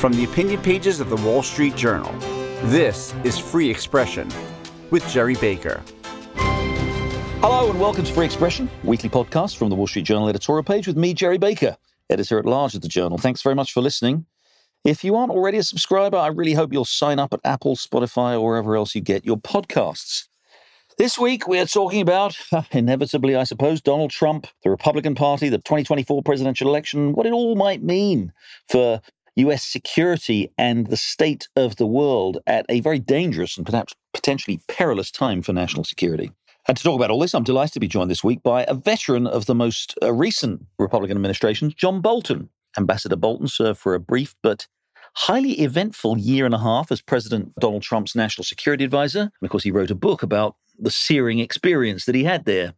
From the opinion pages of the Wall Street Journal, this is Free Expression with Gerry Baker. Hello and welcome to Free Expression, weekly podcast from the Wall Street Journal editorial page with me, Gerry Baker, editor at large of the Journal. Thanks very much for listening. If you aren't already a subscriber, I really hope you'll sign up at Apple, Spotify, or wherever else you get your podcasts. This week, we are talking about, inevitably, I suppose, Donald Trump, the Republican Party, the 2024 presidential election, what it all might mean for US security and the state of the world at a very dangerous and perhaps potentially perilous time for national security. And to talk about all this, I'm delighted to be joined this week by a veteran of the most uh, recent Republican administration, John Bolton. Ambassador Bolton served for a brief but highly eventful year and a half as President Donald Trump's national security advisor. And of course, he wrote a book about the searing experience that he had there.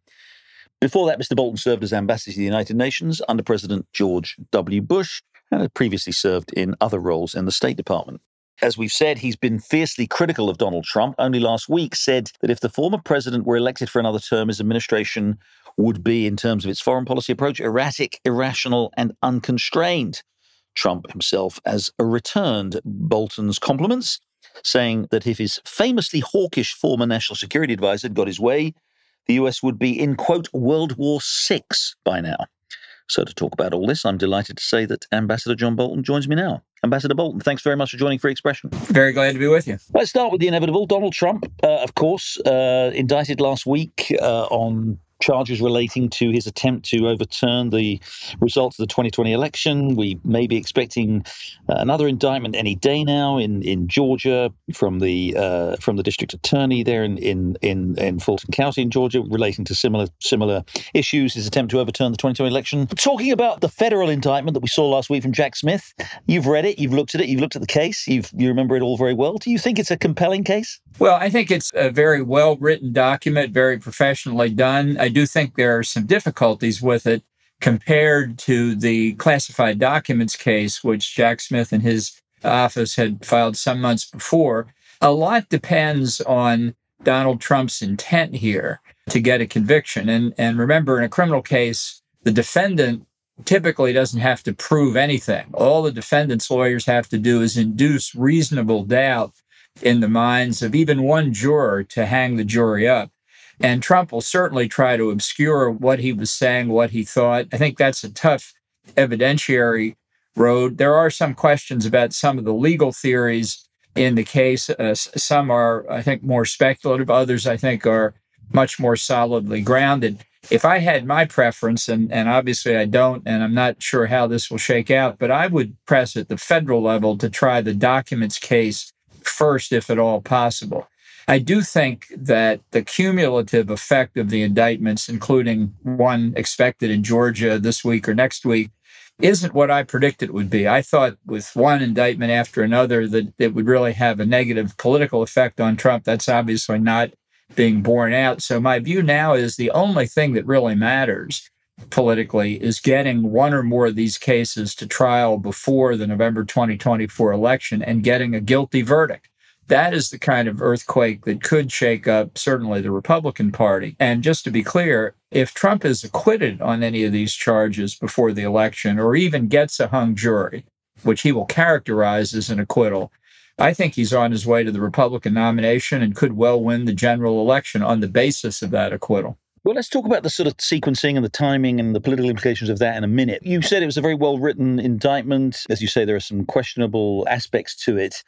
Before that, Mr. Bolton served as ambassador to the United Nations under President George W. Bush and had previously served in other roles in the State Department. As we've said, he's been fiercely critical of Donald Trump. Only last week said that if the former president were elected for another term, his administration would be, in terms of its foreign policy approach, erratic, irrational, and unconstrained. Trump himself has returned Bolton's compliments, saying that if his famously hawkish former national security advisor had got his way, the US would be in, quote, World War VI by now. So, to talk about all this, I'm delighted to say that Ambassador John Bolton joins me now. Ambassador Bolton, thanks very much for joining Free Expression. Very glad to be with you. Let's start with the inevitable. Donald Trump, uh, of course, uh, indicted last week uh, on charges relating to his attempt to overturn the results of the 2020 election. We may be expecting uh, another indictment any day now in, in Georgia from the uh, from the district attorney there in, in in in Fulton County in Georgia relating to similar similar issues. His attempt to overturn the 2020 election. Talking about the federal indictment that we saw last week from Jack Smith, you've read it, you've looked at it, you've looked at the case, you've you remember it all very well. Do you think it's a compelling case? Well, I think it's a very well written document, very professionally done. I do think there are some difficulties with it compared to the classified documents case, which Jack Smith and his office had filed some months before. A lot depends on Donald Trump's intent here to get a conviction. And, and remember, in a criminal case, the defendant typically doesn't have to prove anything. All the defendant's lawyers have to do is induce reasonable doubt in the minds of even one juror to hang the jury up. And Trump will certainly try to obscure what he was saying, what he thought. I think that's a tough evidentiary road. There are some questions about some of the legal theories in the case. Uh, some are, I think, more speculative. Others, I think, are much more solidly grounded. If I had my preference, and, and obviously I don't, and I'm not sure how this will shake out, but I would press at the federal level to try the documents case first, if at all possible. I do think that the cumulative effect of the indictments, including one expected in Georgia this week or next week, isn't what I predicted it would be. I thought with one indictment after another that it would really have a negative political effect on Trump. That's obviously not being borne out. So my view now is the only thing that really matters politically is getting one or more of these cases to trial before the November 2024 election and getting a guilty verdict. That is the kind of earthquake that could shake up certainly the Republican Party. And just to be clear, if Trump is acquitted on any of these charges before the election or even gets a hung jury, which he will characterize as an acquittal, I think he's on his way to the Republican nomination and could well win the general election on the basis of that acquittal. Well, let's talk about the sort of sequencing and the timing and the political implications of that in a minute. You said it was a very well written indictment. As you say, there are some questionable aspects to it.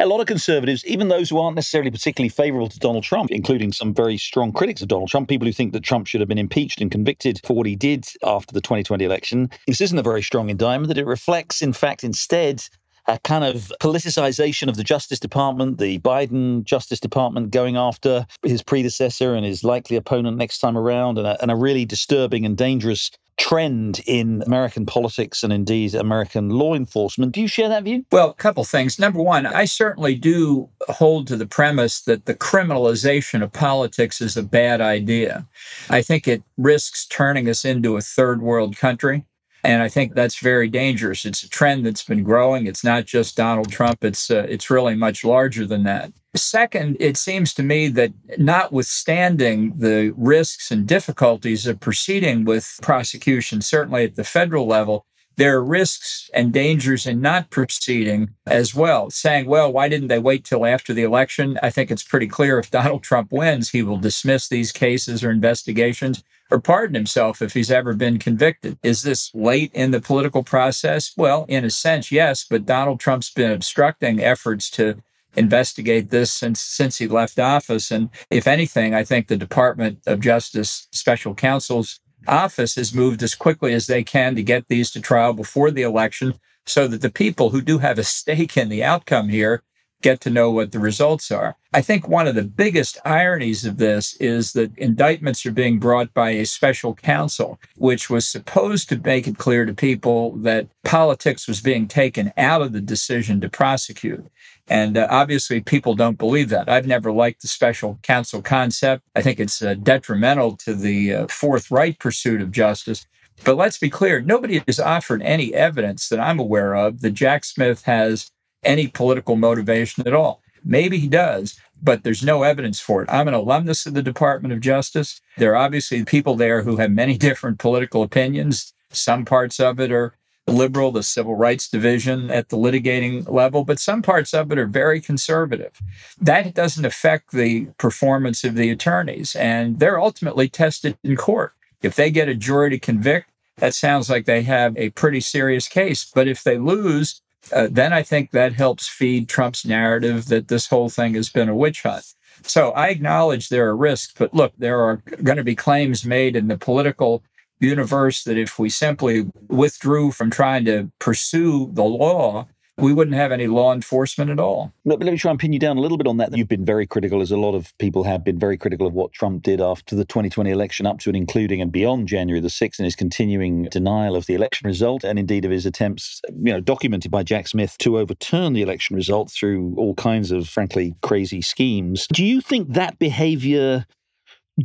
A lot of conservatives, even those who aren't necessarily particularly favorable to Donald Trump, including some very strong critics of Donald Trump, people who think that Trump should have been impeached and convicted for what he did after the 2020 election, this isn't a very strong indictment, that it reflects, in fact, instead, a kind of politicization of the Justice Department, the Biden Justice Department going after his predecessor and his likely opponent next time around, and a, and a really disturbing and dangerous trend in American politics and indeed American law enforcement. Do you share that view? Well, a couple things. Number one, I certainly do hold to the premise that the criminalization of politics is a bad idea. I think it risks turning us into a third world country. And I think that's very dangerous. It's a trend that's been growing. It's not just Donald Trump. It's uh, it's really much larger than that. Second, it seems to me that notwithstanding the risks and difficulties of proceeding with prosecution, certainly at the federal level, there are risks and dangers in not proceeding as well. Saying, well, why didn't they wait till after the election? I think it's pretty clear if Donald Trump wins, he will dismiss these cases or investigations or pardon himself if he's ever been convicted. Is this late in the political process? Well, in a sense, yes, but Donald Trump's been obstructing efforts to investigate this since since he left office and if anything I think the Department of Justice special counsel's office has moved as quickly as they can to get these to trial before the election so that the people who do have a stake in the outcome here get to know what the results are. I think one of the biggest ironies of this is that indictments are being brought by a special counsel, which was supposed to make it clear to people that politics was being taken out of the decision to prosecute. And uh, obviously, people don't believe that. I've never liked the special counsel concept. I think it's uh, detrimental to the uh, forthright pursuit of justice. But let's be clear nobody has offered any evidence that I'm aware of that Jack Smith has any political motivation at all. Maybe he does, but there's no evidence for it. I'm an alumnus of the Department of Justice. There are obviously people there who have many different political opinions. Some parts of it are liberal, the civil rights division at the litigating level, but some parts of it are very conservative. That doesn't affect the performance of the attorneys, and they're ultimately tested in court. If they get a jury to convict, that sounds like they have a pretty serious case. But if they lose, uh, then I think that helps feed Trump's narrative that this whole thing has been a witch hunt. So I acknowledge there are risks, but look, there are going to be claims made in the political universe that if we simply withdrew from trying to pursue the law, we wouldn't have any law enforcement at all. Let, let me try and pin you down a little bit on that. You've been very critical, as a lot of people have been very critical of what Trump did after the 2020 election, up to and including and beyond January the 6th, and his continuing denial of the election result, and indeed of his attempts, you know, documented by Jack Smith to overturn the election result through all kinds of, frankly, crazy schemes. Do you think that behavior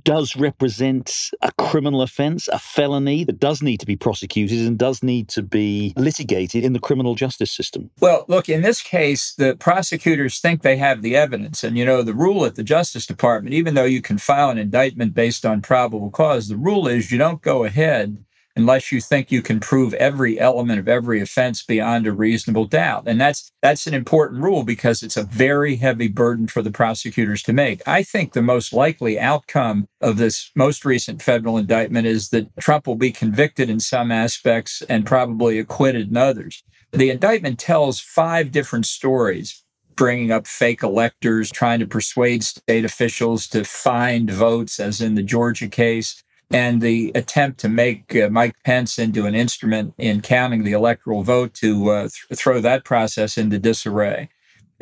does represent a criminal offense, a felony that does need to be prosecuted and does need to be litigated in the criminal justice system. Well, look, in this case, the prosecutors think they have the evidence. And, you know, the rule at the Justice Department, even though you can file an indictment based on probable cause, the rule is you don't go ahead unless you think you can prove every element of every offense beyond a reasonable doubt. And that's that's an important rule because it's a very heavy burden for the prosecutors to make. I think the most likely outcome of this most recent federal indictment is that Trump will be convicted in some aspects and probably acquitted in others. The indictment tells five different stories bringing up fake electors, trying to persuade state officials to find votes, as in the Georgia case, and the attempt to make uh, Mike Pence into an instrument in counting the electoral vote to uh, th- throw that process into disarray.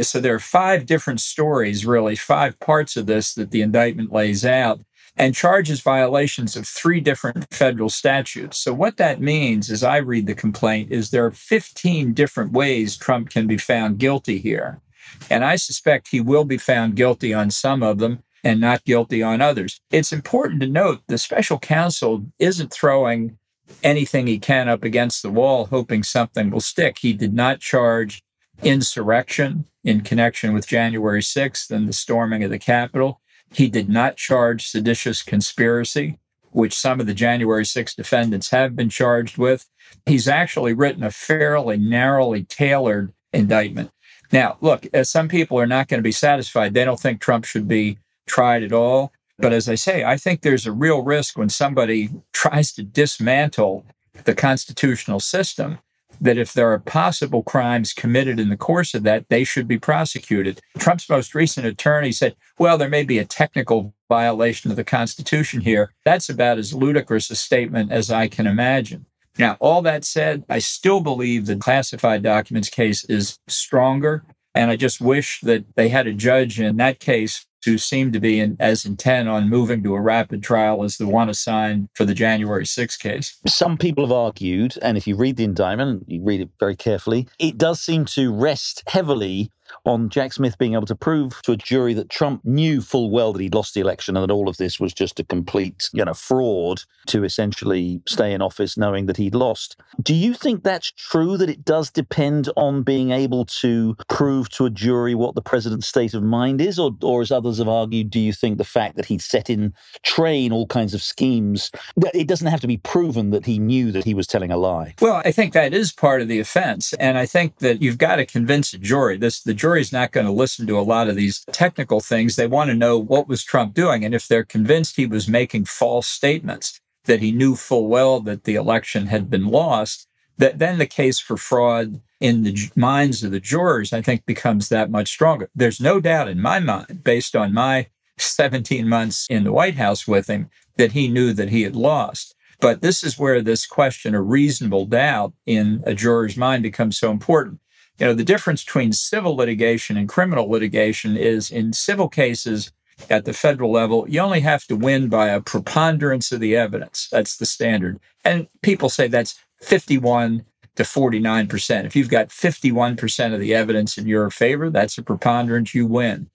So there are five different stories, really, five parts of this that the indictment lays out and charges violations of three different federal statutes. So what that means, as I read the complaint, is there are 15 different ways Trump can be found guilty here. And I suspect he will be found guilty on some of them and not guilty on others. It's important to note the special counsel isn't throwing anything he can up against the wall hoping something will stick. He did not charge insurrection in connection with January 6th and the storming of the Capitol. He did not charge seditious conspiracy, which some of the January 6 defendants have been charged with. He's actually written a fairly narrowly tailored indictment. Now, look, uh, some people are not going to be satisfied. They don't think Trump should be tried at all. But as I say, I think there's a real risk when somebody tries to dismantle the constitutional system that if there are possible crimes committed in the course of that, they should be prosecuted. Trump's most recent attorney said, well, there may be a technical violation of the Constitution here. That's about as ludicrous a statement as I can imagine. Now, all that said, I still believe the classified documents case is stronger. And I just wish that they had a judge in that case who seem to be in, as intent on moving to a rapid trial as the one assigned for the January 6 case. Some people have argued, and if you read the indictment, you read it very carefully, it does seem to rest heavily on Jack Smith being able to prove to a jury that Trump knew full well that he'd lost the election and that all of this was just a complete, you know, fraud to essentially stay in office knowing that he'd lost. Do you think that's true that it does depend on being able to prove to a jury what the president's state of mind is or or as others have argued do you think the fact that he'd set in train all kinds of schemes that it doesn't have to be proven that he knew that he was telling a lie? Well, I think that is part of the offense and I think that you've got to convince a jury this the jury's not going to listen to a lot of these technical things. They want to know what was Trump doing. And if they're convinced he was making false statements, that he knew full well that the election had been lost, that then the case for fraud in the minds of the jurors, I think, becomes that much stronger. There's no doubt in my mind, based on my 17 months in the White House with him, that he knew that he had lost. But this is where this question of reasonable doubt in a juror's mind becomes so important. You know, the difference between civil litigation and criminal litigation is in civil cases at the federal level, you only have to win by a preponderance of the evidence. That's the standard. And people say that's 51 to 49%. If you've got 51% of the evidence in your favor, that's a preponderance, you win.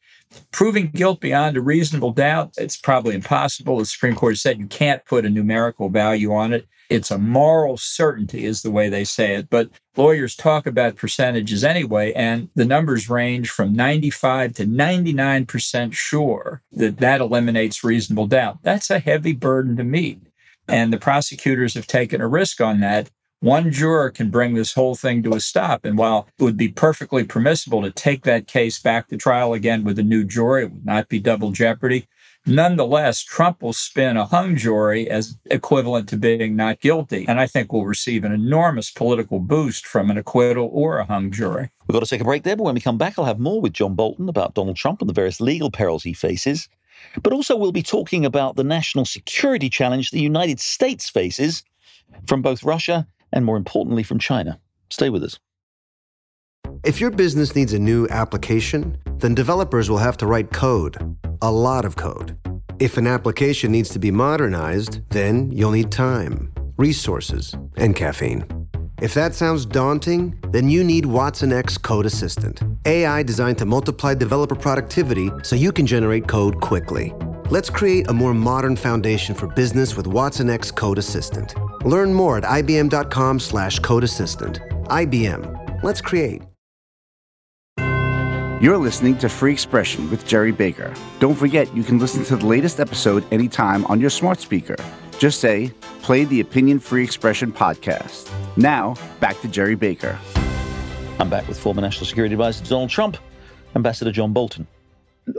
Proving guilt beyond a reasonable doubt, it's probably impossible. The Supreme Court said you can't put a numerical value on it. It's a moral certainty, is the way they say it. But lawyers talk about percentages anyway, and the numbers range from 95 to 99% sure that that eliminates reasonable doubt. That's a heavy burden to meet. And the prosecutors have taken a risk on that. One juror can bring this whole thing to a stop. And while it would be perfectly permissible to take that case back to trial again with a new jury, it would not be double jeopardy. Nonetheless, Trump will spin a hung jury as equivalent to being not guilty, and I think will receive an enormous political boost from an acquittal or a hung jury. We've got to take a break there, but when we come back, I'll have more with John Bolton about Donald Trump and the various legal perils he faces. But also, we'll be talking about the national security challenge the United States faces from both Russia and, more importantly, from China. Stay with us. If your business needs a new application, then developers will have to write code, a lot of code. If an application needs to be modernized, then you'll need time, resources, and caffeine. If that sounds daunting, then you need watsonx Code Assistant, AI designed to multiply developer productivity so you can generate code quickly. Let's create a more modern foundation for business with watsonx Code Assistant. Learn more at ibm.com/slash code assistant. IBM. Let's create. You're listening to Free Expression with Gerry Baker. Don't forget, you can listen to the latest episode anytime on your smart speaker. Just say, play the Opinion Free Expression podcast. Now, back to Gerry Baker. I'm back with former National Security Advisor Donald Trump, Ambassador John Bolton.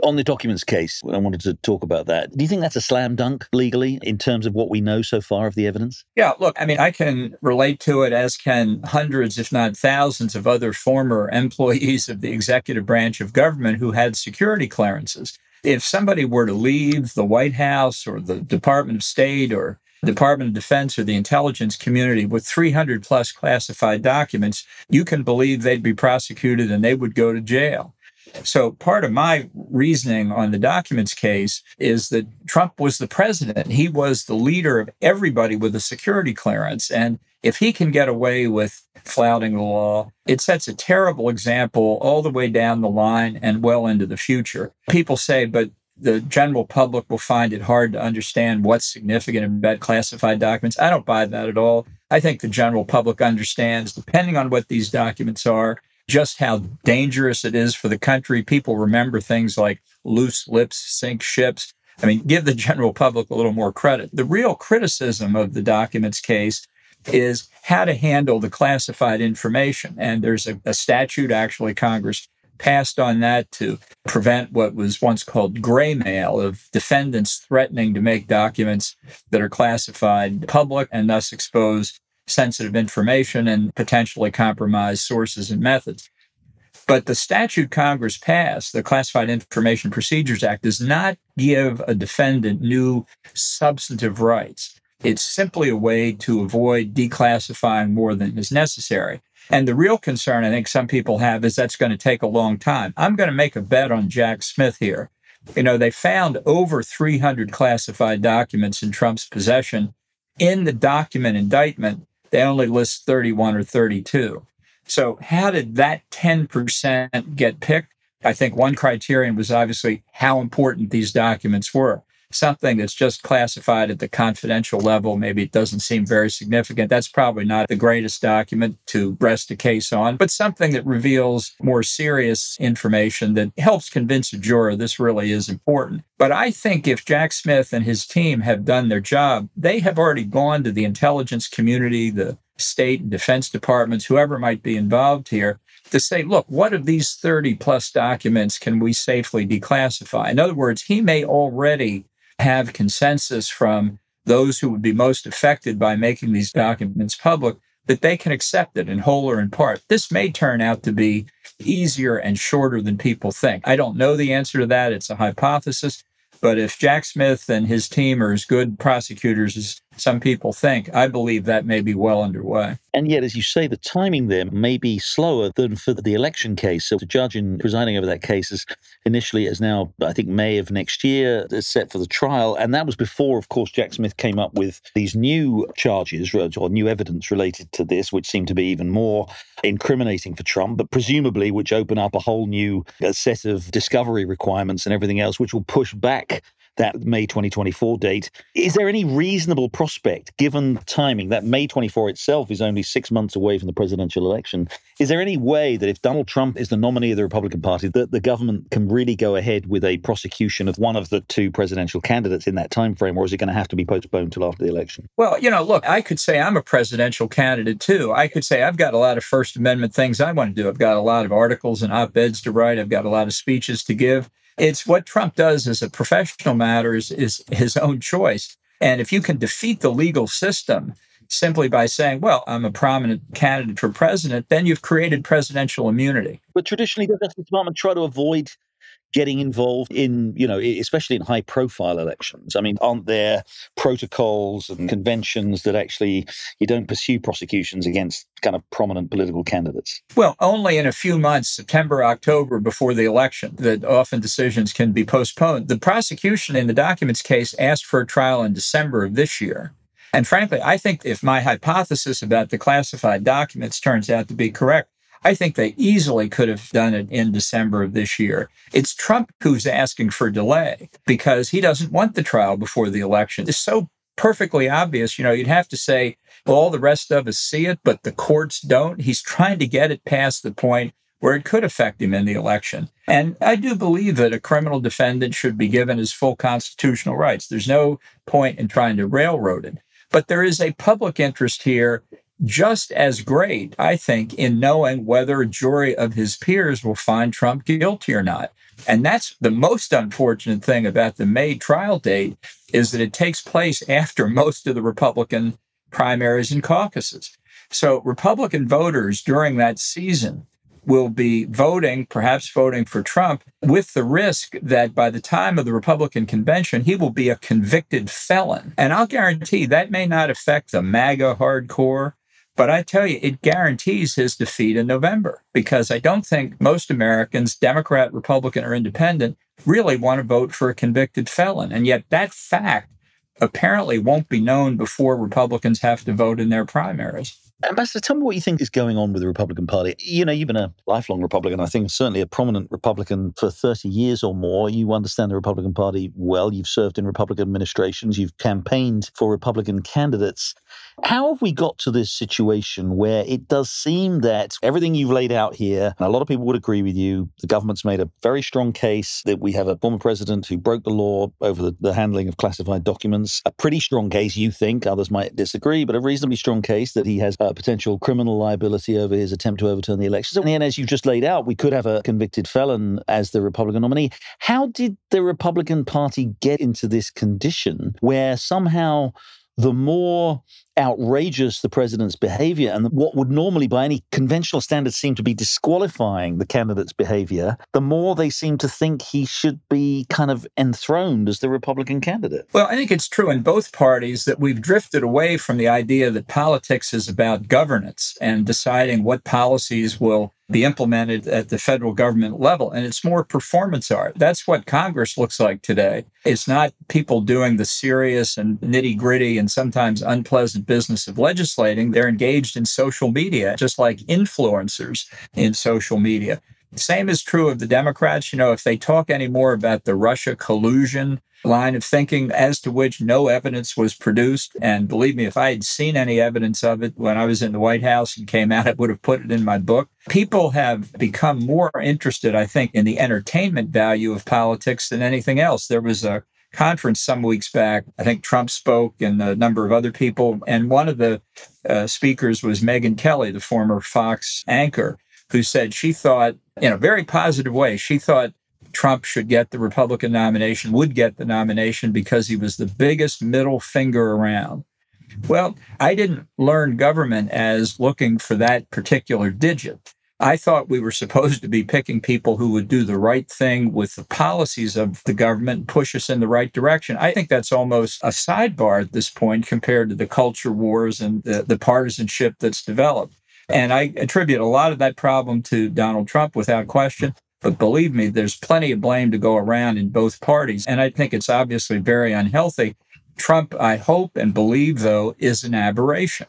On the documents case, I wanted to talk about that. Do you think that's a slam dunk legally in terms of what we know so far of the evidence? Yeah, look, I mean, I can relate to it, as can hundreds, if not thousands, of other former employees of the executive branch of government who had security clearances. If somebody were to leave the White House or the Department of State or Department of Defense or the intelligence community with 300 plus classified documents, you can believe they'd be prosecuted and they would go to jail. So part of my reasoning on the documents case is that Trump was the president. He was the leader of everybody with a security clearance. And if he can get away with flouting the law, it sets a terrible example all the way down the line and well into the future. People say, but the general public will find it hard to understand what's significant about classified documents. I don't buy that at all. I think the general public understands, depending on what these documents are, just how dangerous it is for the country. People remember things like loose lips sink ships. I mean, give the general public a little more credit. The real criticism of the documents case is how to handle the classified information. And there's a, a statute, actually, Congress passed on that to prevent what was once called gray mail of defendants threatening to make documents that are classified public and thus expose sensitive information and potentially compromised sources and methods. But the statute Congress passed, the Classified Information Procedures Act, does not give a defendant new substantive rights. It's simply a way to avoid declassifying more than is necessary. And the real concern I think some people have is that's going to take a long time. I'm going to make a bet on Jack Smith here You know, they found over 300 classified documents in Trump's possession. In the document indictment, they only list 31 or 32. So, how did that 10% get picked? I think one criterion was obviously how important these documents were something that's just classified at the confidential level, maybe it doesn't seem very significant. That's probably not the greatest document to rest a case on, but something that reveals more serious information that helps convince a juror this really is important. But I think if Jack Smith and his team have done their job, they have already gone to the intelligence community, the state and defense departments, whoever might be involved here, to say, look, what of these 30 plus documents can we safely declassify? In other words, he may already have consensus from those who would be most affected by making these documents public that they can accept it in whole or in part. This may turn out to be easier and shorter than people think. I don't know the answer to that. It's a hypothesis. But if Jack Smith and his team are as good prosecutors as some people think, I believe that may be well underway. And yet, as you say, the timing there may be slower than for the election case. So the judge in presiding over that case is initially is now, I think, May of next year is set for the trial. And that was before, of course, Jack Smith came up with these new charges or new evidence related to this, which seemed to be even more incriminating for Trump, but presumably which open up a whole new uh, set of discovery requirements and everything else, which will push back that May 2024 date. Is there any reasonable prospect, given timing, that May 24 itself is only six months away from the presidential election? Is there any way that if Donald Trump is the nominee of the Republican Party, that the government can really go ahead with a prosecution of one of the two presidential candidates in that time frame, or is it going to have to be postponed until after the election? Well, you know, look, I could say I'm a presidential candidate too. I could say I've got a lot of First Amendment things I want to do. I've got a lot of articles and op eds to write. I've got a lot of speeches to give. It's what Trump does as a professional matter is, is his own choice. And if you can defeat the legal system simply by saying, well, I'm a prominent candidate for president, then you've created presidential immunity. But traditionally, the Justice Department try to avoid getting involved in, you know, especially in high profile elections? I mean, aren't there protocols and conventions that actually you don't pursue prosecutions against kind of prominent political candidates? Well, only in a few months, September, October, before the election, that often decisions can be postponed. The prosecution in the documents case asked for a trial in December of this year. And frankly, I think if my hypothesis about the classified documents turns out to be correct, I think they easily could have done it in December of this year. It's Trump who's asking for delay because he doesn't want the trial before the election. It's so perfectly obvious. You know, you'd have to say, well, all the rest of us see it, but the courts don't. He's trying to get it past the point where it could affect him in the election. And I do believe that a criminal defendant should be given his full constitutional rights. There's no point in trying to railroad it. But there is a public interest here just as great, I think, in knowing whether a jury of his peers will find Trump guilty or not. And that's the most unfortunate thing about the May trial date is that it takes place after most of the Republican primaries and caucuses. So Republican voters during that season will be voting, perhaps voting for Trump, with the risk that by the time of the Republican convention, he will be a convicted felon. And I'll guarantee that may not affect the MAGA hardcore but I tell you, it guarantees his defeat in November because I don't think most Americans, Democrat, Republican, or Independent, really want to vote for a convicted felon. And yet that fact apparently won't be known before Republicans have to vote in their primaries. Ambassador, tell me what you think is going on with the Republican Party. You know, you've been a lifelong Republican, I think certainly a prominent Republican for 30 years or more. You understand the Republican Party well. You've served in Republican administrations, you've campaigned for Republican candidates. How have we got to this situation where it does seem that everything you've laid out here, and a lot of people would agree with you, the government's made a very strong case that we have a former president who broke the law over the, the handling of classified documents. A pretty strong case, you think, others might disagree, but a reasonably strong case that he has uh, a potential criminal liability over his attempt to overturn the elections. And as you just laid out, we could have a convicted felon as the Republican nominee. How did the Republican Party get into this condition where somehow the more outrageous the president's behavior and what would normally, by any conventional standards, seem to be disqualifying the candidate's behavior, the more they seem to think he should be kind of enthroned as the Republican candidate. Well, I think it's true in both parties that we've drifted away from the idea that politics is about governance and deciding what policies will be implemented at the federal government level. And it's more performance art. That's what Congress looks like today. It's not people doing the serious and nitty gritty and sometimes unpleasant business of legislating. They're engaged in social media, just like influencers in social media. Same is true of the Democrats. You know, if they talk anymore about the Russia collusion line of thinking as to which no evidence was produced. And believe me, if I had seen any evidence of it when I was in the White House and came out, I would have put it in my book. People have become more interested, I think, in the entertainment value of politics than anything else. There was a conference some weeks back. I think Trump spoke and a number of other people. And one of the uh, speakers was Megyn Kelly, the former Fox anchor, who said she thought, in a very positive way, she thought Trump should get the Republican nomination, would get the nomination because he was the biggest middle finger around. Well, I didn't learn government as looking for that particular digit. I thought we were supposed to be picking people who would do the right thing with the policies of the government, and push us in the right direction. I think that's almost a sidebar at this point compared to the culture wars and the, the partisanship that's developed. And I attribute a lot of that problem to Donald Trump without question. But believe me, there's plenty of blame to go around in both parties. And I think it's obviously very unhealthy. Trump, I hope and believe, though, is an aberration.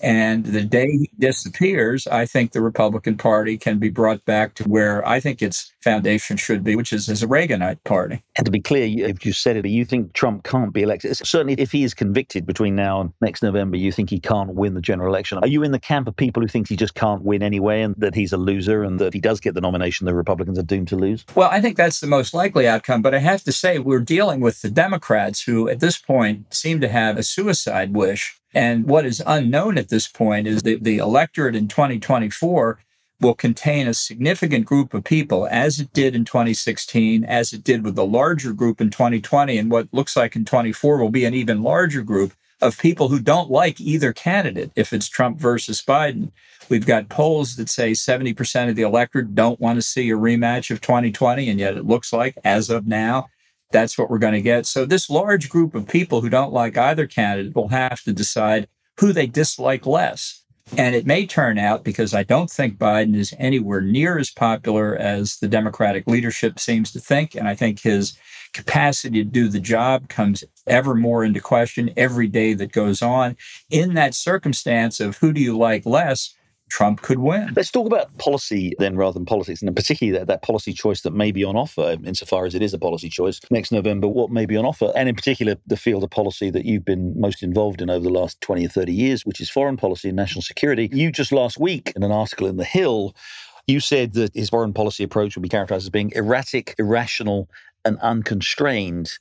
And the day he disappears, I think the Republican Party can be brought back to where I think its foundation should be, which is as a Reaganite party. And to be clear, if you said it, you think Trump can't be elected. Certainly, if he is convicted between now and next November, you think he can't win the general election. Are you in the camp of people who think he just can't win anyway and that he's a loser and that if he does get the nomination, the Republicans are doomed to lose? Well, I think that's the most likely outcome. But I have to say, we're dealing with the Democrats who, at this point, seem to have a suicide wish and what is unknown at this point is that the electorate in 2024 will contain a significant group of people, as it did in 2016, as it did with the larger group in 2020, and what looks like in 24 will be an even larger group of people who don't like either candidate if it's Trump versus Biden. We've got polls that say 70% of the electorate don't want to see a rematch of 2020, and yet it looks like, as of now, that's what we're going to get. So this large group of people who don't like either candidate will have to decide who they dislike less. And it may turn out, because I don't think Biden is anywhere near as popular as the Democratic leadership seems to think. And I think his capacity to do the job comes ever more into question every day that goes on. In that circumstance of who do you like less, Trump could win. Let's talk about policy then rather than politics, and particularly that, that policy choice that may be on offer, insofar as it is a policy choice next November, what may be on offer, and in particular, the field of policy that you've been most involved in over the last 20 or 30 years, which is foreign policy and national security. You just last week, in an article in The Hill, you said that his foreign policy approach would be characterized as being erratic, irrational, and unconstrained.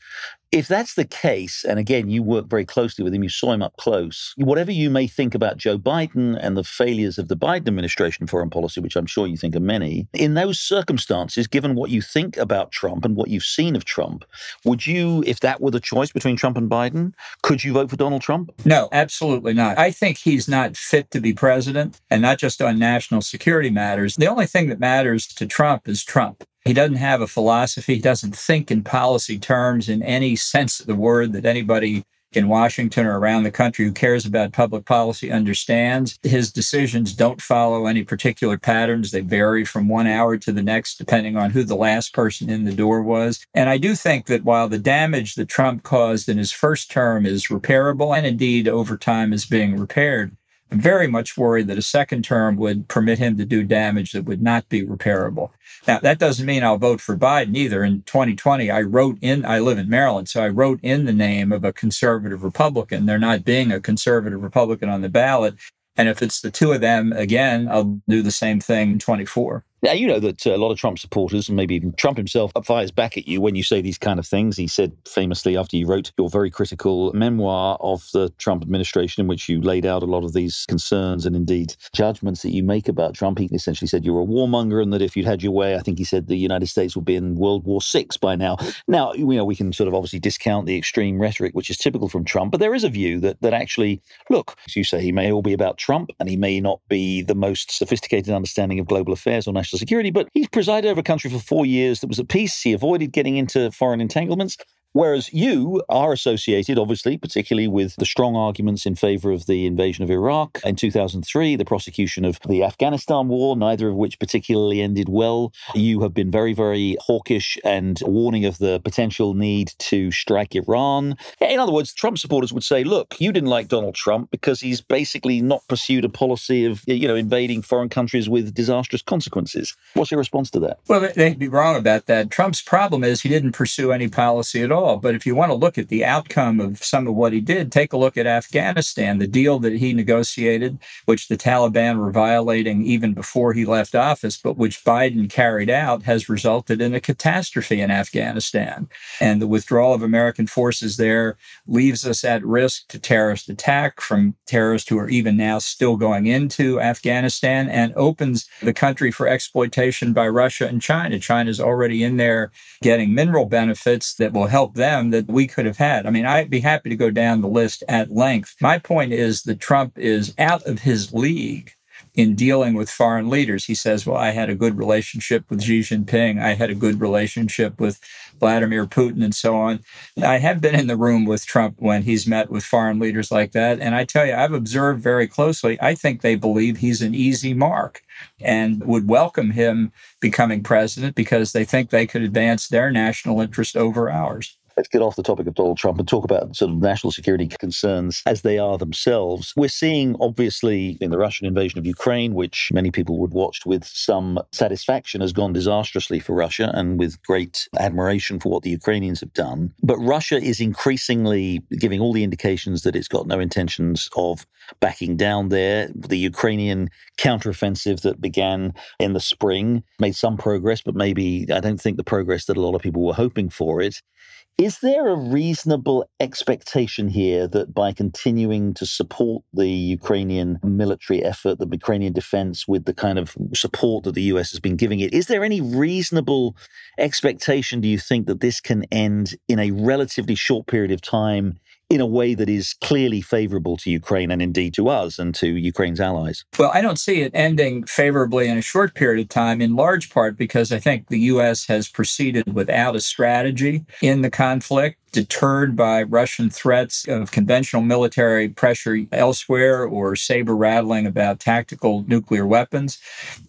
If that's the case, and again, you work very closely with him, you saw him up close, whatever you may think about Joe Biden and the failures of the Biden administration foreign policy, which I'm sure you think are many, in those circumstances, given what you think about Trump and what you've seen of Trump, would you, if that were the choice between Trump and Biden, could you vote for Donald Trump? No, absolutely not. I think he's not fit to be president, and not just on national security matters. The only thing that matters to Trump is Trump. He doesn't have a philosophy. He doesn't think in policy terms in any sense of the word that anybody in Washington or around the country who cares about public policy understands. His decisions don't follow any particular patterns. They vary from one hour to the next, depending on who the last person in the door was. And I do think that while the damage that Trump caused in his first term is repairable, and indeed over time is being repaired, very much worried that a second term would permit him to do damage that would not be repairable. Now, that doesn't mean I'll vote for Biden either. In 2020, I wrote in, I live in Maryland, so I wrote in the name of a conservative Republican. There not being a conservative Republican on the ballot. And if it's the two of them again, I'll do the same thing in 24. Now, you know that uh, a lot of Trump supporters, and maybe even Trump himself, fires back at you when you say these kind of things. He said famously after you wrote your very critical memoir of the Trump administration, in which you laid out a lot of these concerns and indeed judgments that you make about Trump, he essentially said you were a warmonger and that if you'd had your way, I think he said the United States would be in World War VI by now. Now, you know, we can sort of obviously discount the extreme rhetoric, which is typical from Trump, but there is a view that, that actually, look, as you say, he may all be about Trump and he may not be the most sophisticated understanding of global affairs or national national security, but he's presided over a country for four years that was at peace. He avoided getting into foreign entanglements. Whereas you are associated, obviously, particularly with the strong arguments in favor of the invasion of Iraq in 2003, the prosecution of the Afghanistan war, neither of which particularly ended well. You have been very, very hawkish and warning of the potential need to strike Iran. In other words, Trump supporters would say, look, you didn't like Donald Trump because he's basically not pursued a policy of, you know, invading foreign countries with disastrous consequences. What's your response to that? Well, they'd be wrong about that. Trump's problem is he didn't pursue any policy at all all. But if you want to look at the outcome of some of what he did, take a look at Afghanistan, the deal that he negotiated, which the Taliban were violating even before he left office, but which Biden carried out, has resulted in a catastrophe in Afghanistan. And the withdrawal of American forces there leaves us at risk to terrorist attack from terrorists who are even now still going into Afghanistan and opens the country for exploitation by Russia and China. China's already in there getting mineral benefits that will help them that we could have had. I mean, I'd be happy to go down the list at length. My point is that Trump is out of his league in dealing with foreign leaders. He says, Well, I had a good relationship with Xi Jinping. I had a good relationship with Vladimir Putin and so on. I have been in the room with Trump when he's met with foreign leaders like that. And I tell you, I've observed very closely, I think they believe he's an easy mark and would welcome him becoming president because they think they could advance their national interest over ours. Let's get off the topic of Donald Trump and talk about sort of national security concerns as they are themselves. We're seeing, obviously, in the Russian invasion of Ukraine, which many people would watch with some satisfaction, has gone disastrously for Russia and with great admiration for what the Ukrainians have done. But Russia is increasingly giving all the indications that it's got no intentions of backing down there. The Ukrainian counteroffensive that began in the spring made some progress, but maybe I don't think the progress that a lot of people were hoping for it. Is there a reasonable expectation here that by continuing to support the Ukrainian military effort, the Ukrainian defense, with the kind of support that the US has been giving it, is there any reasonable expectation, do you think, that this can end in a relatively short period of time in a way that is clearly favorable to Ukraine and indeed to us and to Ukraine's allies? Well, I don't see it ending favorably in a short period of time, in large part because I think the U.S. has proceeded without a strategy in the conflict deterred by Russian threats of conventional military pressure elsewhere or saber rattling about tactical nuclear weapons.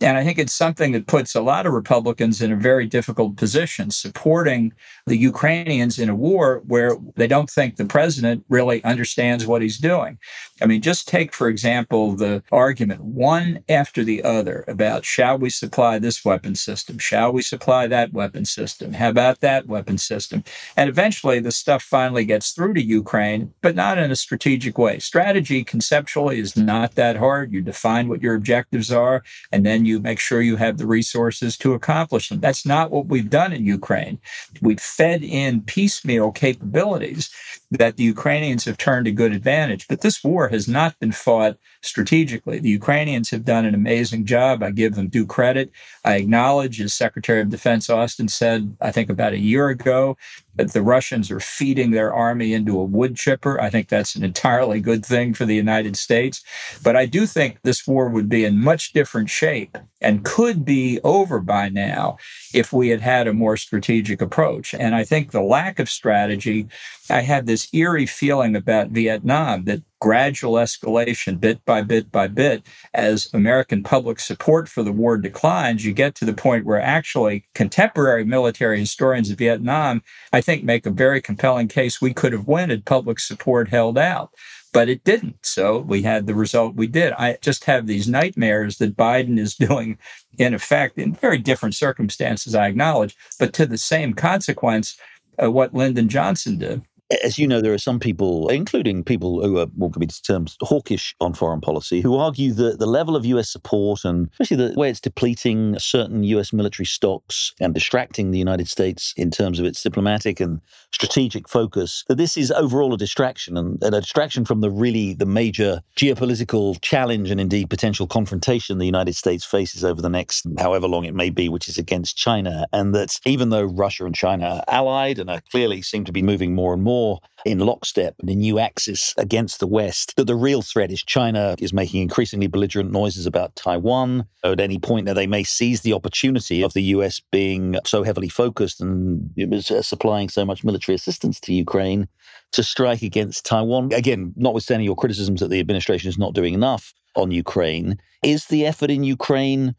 And I think it's something that puts a lot of Republicans in a very difficult position, supporting the Ukrainians in a war where they don't think the president really understands what he's doing. I mean, just take, for example, the argument one after the other about shall we supply this weapon system? Shall we supply that weapon system? How about that weapon system? And eventually the stuff finally gets through to Ukraine, but not in a strategic way. Strategy conceptually is not that hard. You define what your objectives are, and then you make sure you have the resources to accomplish them. That's not what we've done in Ukraine. We've fed in piecemeal capabilities that the Ukrainians have turned to good advantage. But this war has not been fought strategically. The Ukrainians have done an amazing job. I give them due credit. I acknowledge, as Secretary of Defense Austin said, I think about a year ago, that the Russians are feeding their army into a wood chipper. I think that's an entirely good thing for the United States. But I do think this war would be in much different shape and could be over by now if we had had a more strategic approach. And I think the lack of strategy, I had this eerie feeling about Vietnam that gradual escalation, bit by bit by bit, as American public support for the war declines, you get to the point where actually contemporary military historians of Vietnam, I think, make a very compelling case we could have won had public support held out. But it didn't. So we had the result we did. I just have these nightmares that Biden is doing, in effect, in very different circumstances, I acknowledge, but to the same consequence, uh, what Lyndon Johnson did as you know, there are some people, including people who are what could be termed hawkish on foreign policy, who argue that the level of US support and especially the way it's depleting certain US military stocks and distracting the United States in terms of its diplomatic and strategic focus, that this is overall a distraction and, and a distraction from the really the major geopolitical challenge and indeed potential confrontation the United States faces over the next however long it may be, which is against China. And that even though Russia and China are allied and are clearly seem to be moving more and more more in lockstep and a new axis against the West. That the real threat is China is making increasingly belligerent noises about Taiwan. At any point that they may seize the opportunity of the US being so heavily focused and uh, supplying so much military assistance to Ukraine to strike against Taiwan. Again, notwithstanding your criticisms that the administration is not doing enough on Ukraine. Is the effort in Ukraine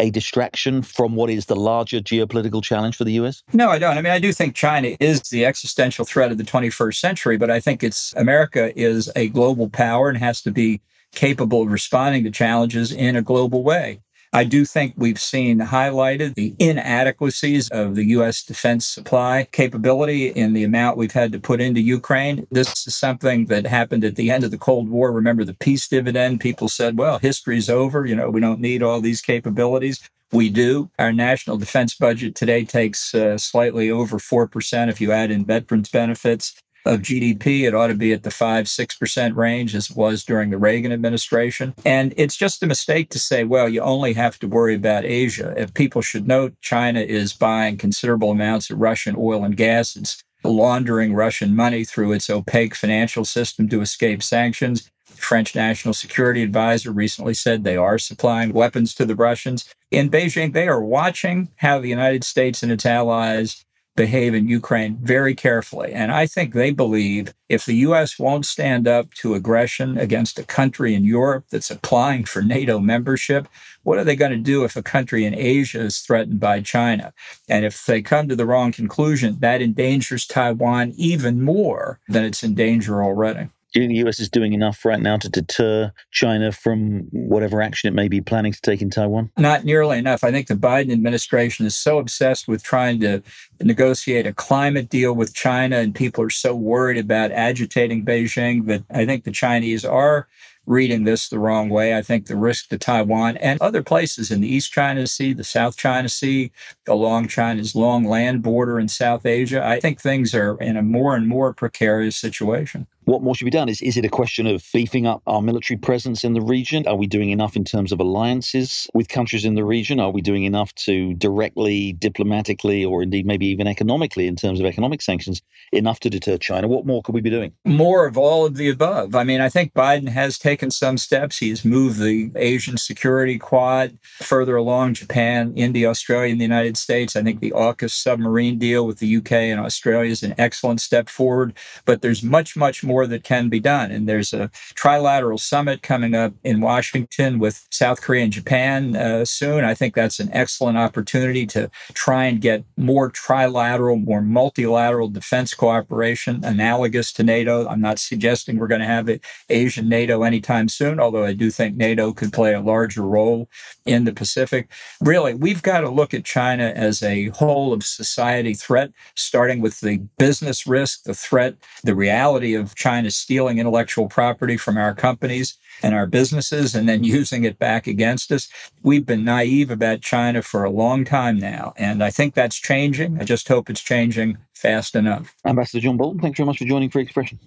a distraction from what is the larger geopolitical challenge for the US? No, I don't. I mean, I do think China is the existential threat of the 21st century, but I think it's America is a global power and has to be capable of responding to challenges in a global way. I do think we've seen highlighted the inadequacies of the U.S. defense supply capability in the amount we've had to put into Ukraine. This is something that happened at the end of the Cold War. Remember the peace dividend? People said, well, history's over. You know, we don't need all these capabilities. We do. Our national defense budget today takes uh, slightly over 4% if you add in veterans benefits of GDP. It ought to be at the 5 6% range as it was during the Reagan administration. And it's just a mistake to say, well, you only have to worry about Asia. If people should note, China is buying considerable amounts of Russian oil and gas. It's laundering Russian money through its opaque financial system to escape sanctions. The French National Security Advisor recently said they are supplying weapons to the Russians. In Beijing, they are watching how the United States and its allies behave in Ukraine very carefully. And I think they believe if the U.S. won't stand up to aggression against a country in Europe that's applying for NATO membership, what are they going to do if a country in Asia is threatened by China? And if they come to the wrong conclusion, that endangers Taiwan even more than it's in danger already. Do you think the US is doing enough right now to deter China from whatever action it may be planning to take in Taiwan? Not nearly enough. I think the Biden administration is so obsessed with trying to negotiate a climate deal with China, and people are so worried about agitating Beijing that I think the Chinese are reading this the wrong way. I think the risk to Taiwan and other places in the East China Sea, the South China Sea, along China's long land border in South Asia, I think things are in a more and more precarious situation what more should be done? Is, is it a question of beefing up our military presence in the region? Are we doing enough in terms of alliances with countries in the region? Are we doing enough to directly, diplomatically, or indeed maybe even economically, in terms of economic sanctions, enough to deter China? What more could we be doing? More of all of the above. I mean, I think Biden has taken some steps. He has moved the Asian security quad further along Japan, India, Australia, and the United States. I think the AUKUS submarine deal with the UK and Australia is an excellent step forward, but there's much, much more more that can be done. And there's a trilateral summit coming up in Washington with South Korea and Japan uh, soon. I think that's an excellent opportunity to try and get more trilateral, more multilateral defense cooperation analogous to NATO. I'm not suggesting we're going to have an Asian NATO anytime soon, although I do think NATO could play a larger role in the Pacific. Really, we've got to look at China as a whole of society threat, starting with the business risk, the threat, the reality of China stealing intellectual property from our companies and our businesses and then using it back against us. We've been naive about China for a long time now. And I think that's changing. I just hope it's changing fast enough. Ambassador John Bolton, thanks very much for joining Free Expression.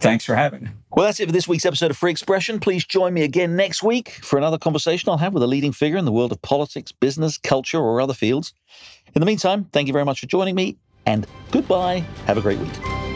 Thanks for having me. Well, that's it for this week's episode of Free Expression. Please join me again next week for another conversation I'll have with a leading figure in the world of politics, business, culture, or other fields. In the meantime, thank you very much for joining me, and goodbye. Have a great week.